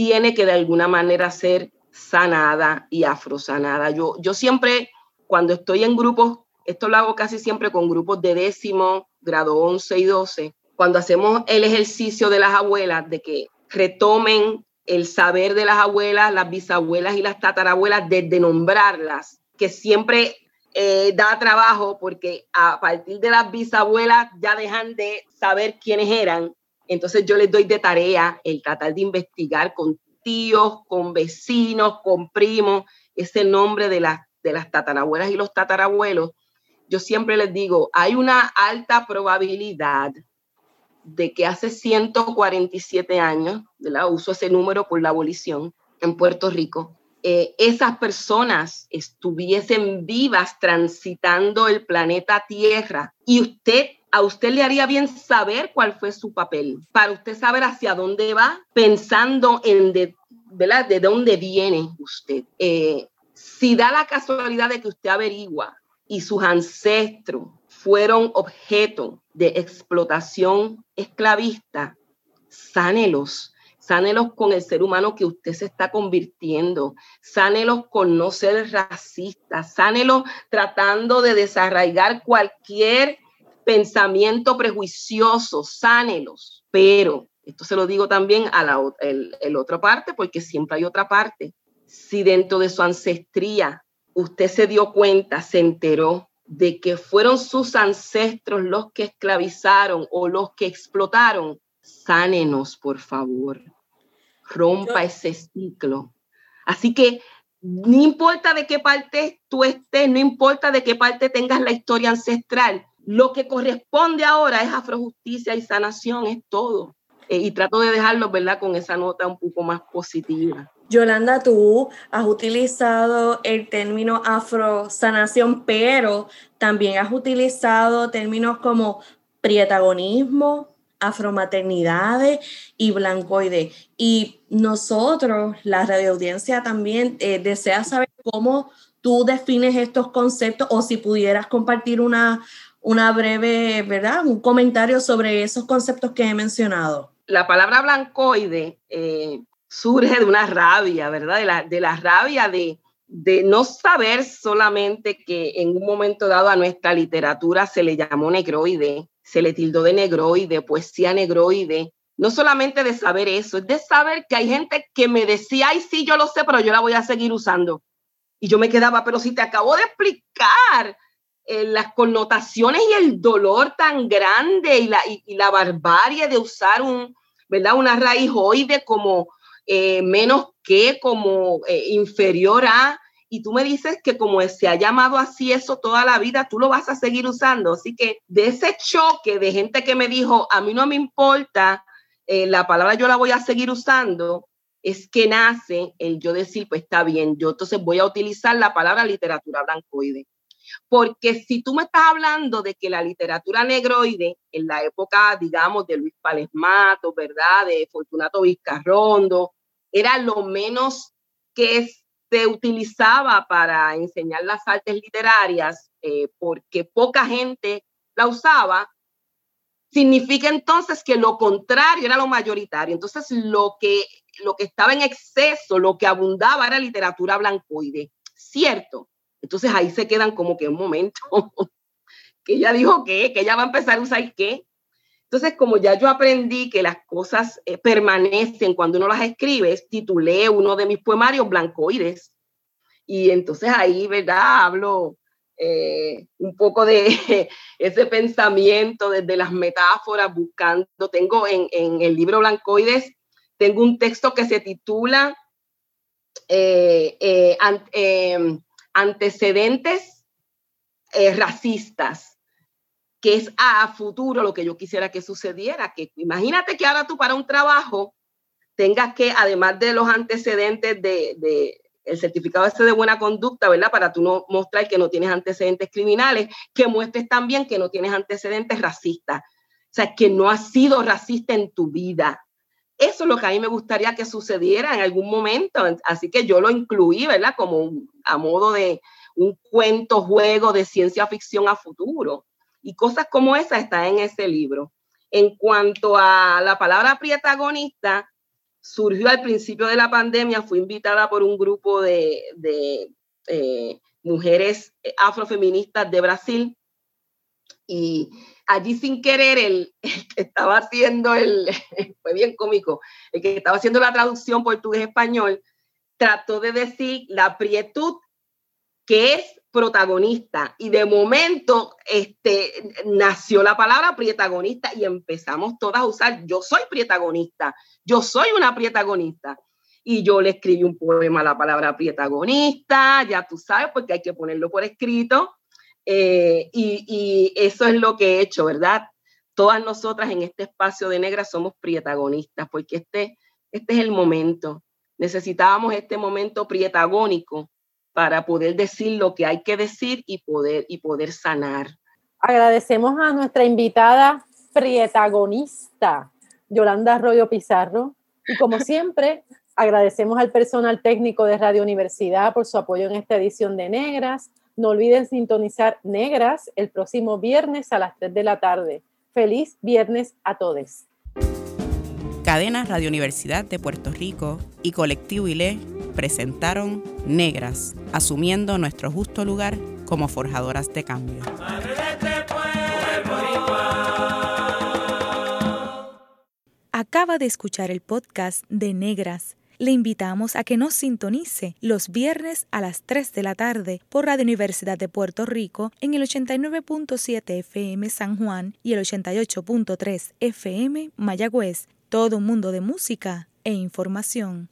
tiene que de alguna manera ser sanada y afrosanada. Yo, yo siempre, cuando estoy en grupos, esto lo hago casi siempre con grupos de décimo, grado 11 y 12, cuando hacemos el ejercicio de las abuelas, de que retomen el saber de las abuelas, las bisabuelas y las tatarabuelas, desde nombrarlas, que siempre eh, da trabajo porque a partir de las bisabuelas ya dejan de saber quiénes eran. Entonces yo les doy de tarea el tratar de investigar con tíos, con vecinos, con primos, ese nombre de las, de las tatarabuelas y los tatarabuelos. Yo siempre les digo, hay una alta probabilidad de que hace 147 años, la uso ese número por la abolición en Puerto Rico, eh, esas personas estuviesen vivas transitando el planeta Tierra y usted a usted le haría bien saber cuál fue su papel, para usted saber hacia dónde va, pensando en de, de dónde viene usted. Eh, si da la casualidad de que usted averigua y sus ancestros fueron objeto de explotación esclavista, sánelos, sánelos con el ser humano que usted se está convirtiendo, sánelos con no ser racista, sánelos tratando de desarraigar cualquier pensamiento prejuicioso, sánelos, pero esto se lo digo también a la otra parte, porque siempre hay otra parte. Si dentro de su ancestría usted se dio cuenta, se enteró de que fueron sus ancestros los que esclavizaron o los que explotaron, sánenos, por favor. Rompa ese ciclo. Así que no importa de qué parte tú estés, no importa de qué parte tengas la historia ancestral, lo que corresponde ahora es afrojusticia y sanación, es todo. Eh, y trato de dejarlo, ¿verdad?, con esa nota un poco más positiva. Yolanda, tú has utilizado el término afrosanación, pero también has utilizado términos como prietagonismo, afromaternidades y blancoide. Y nosotros, la radioaudiencia también eh, desea saber cómo tú defines estos conceptos o si pudieras compartir una, una breve, ¿verdad? Un comentario sobre esos conceptos que he mencionado. La palabra blancoide eh, surge de una rabia, ¿verdad? De la, de la rabia de, de no saber solamente que en un momento dado a nuestra literatura se le llamó negroide, se le tildó de negroide, poesía negroide, no solamente de saber eso, es de saber que hay gente que me decía, ay, sí, yo lo sé, pero yo la voy a seguir usando. Y yo me quedaba, pero si te acabo de explicar eh, las connotaciones y el dolor tan grande y la, y, la barbarie de usar un, ¿verdad? una raíz oide como eh, menos que, como eh, inferior a, y tú me dices que como se ha llamado así eso toda la vida, tú lo vas a seguir usando. Así que de ese choque de gente que me dijo, a mí no me importa, eh, la palabra yo la voy a seguir usando, es que nace el yo decir, pues está bien, yo entonces voy a utilizar la palabra literatura blancoide. Porque si tú me estás hablando de que la literatura negroide, en la época, digamos, de Luis Palesmato, ¿verdad? De Fortunato Vizcarrondo, era lo menos que se utilizaba para enseñar las artes literarias, eh, porque poca gente la usaba, significa entonces que lo contrario era lo mayoritario. Entonces, lo que, lo que estaba en exceso, lo que abundaba era literatura blancoide. Cierto. Entonces ahí se quedan como que un momento, (laughs) que ella dijo que, que ella va a empezar a usar qué. Entonces, como ya yo aprendí que las cosas eh, permanecen cuando uno las escribe, titulé uno de mis poemarios Blancoides. Y entonces ahí, ¿verdad? Hablo eh, un poco de (laughs) ese pensamiento desde las metáforas, buscando. Tengo en, en, el libro Blancoides, tengo un texto que se titula eh, Antecedentes racistas que es a futuro lo que yo quisiera que sucediera. Que imagínate que ahora tú para un trabajo tengas que, además de los antecedentes de, el certificado este de buena conducta, ¿verdad? Para tú no mostrar que no tienes antecedentes criminales, que muestres también que no tienes antecedentes racistas. O sea, que no has sido racista en tu vida. Eso es lo que a mí me gustaría que sucediera en algún momento. Así que yo lo incluí, ¿verdad? Como a modo de un cuento, juego de ciencia ficción a futuro. Y cosas como esas están en ese libro. En cuanto a la palabra protagonista, surgió al principio de la pandemia, fui invitada por un grupo de, eh, mujeres afrofeministas de Brasil y allí sin querer el, (laughs) que estaba haciendo el, (laughs) fue bien cómico, el que estaba haciendo la traducción portugués-español, trató de decir la prietud, que es protagonista y de momento este, nació la palabra protagonista y empezamos todas a usar, yo soy protagonista, yo soy una protagonista. Y yo le escribí un poema a la palabra protagonista, ya tú sabes, porque hay que ponerlo por escrito. Eh, y, y eso es lo que he hecho, ¿verdad? todas nosotras en este espacio de negras somos protagonistas, porque este, este es el momento. Necesitábamos este momento prietagónico para poder decir lo que hay que decir y poder, y poder sanar. Agradecemos a nuestra invitada protagonista, Yolanda Arroyo Pizarro. Y como (laughs) siempre, agradecemos al personal técnico de Radio Universidad por su apoyo en esta edición de Negras. No olviden sintonizar Negras el próximo viernes a las 3 de la tarde. Feliz viernes a todos. Cadena Radio Universidad de Puerto Rico y Colectivo ILE presentaron Negras, asumiendo nuestro justo lugar como forjadoras de cambio. Acaba de escuchar el podcast de Negras. Le invitamos a que nos sintonice los viernes a las 3 de la tarde por Radio Universidad de Puerto Rico en el 89.7 FM San Juan y el 88.3 FM Mayagüez. Todo un mundo de música e información.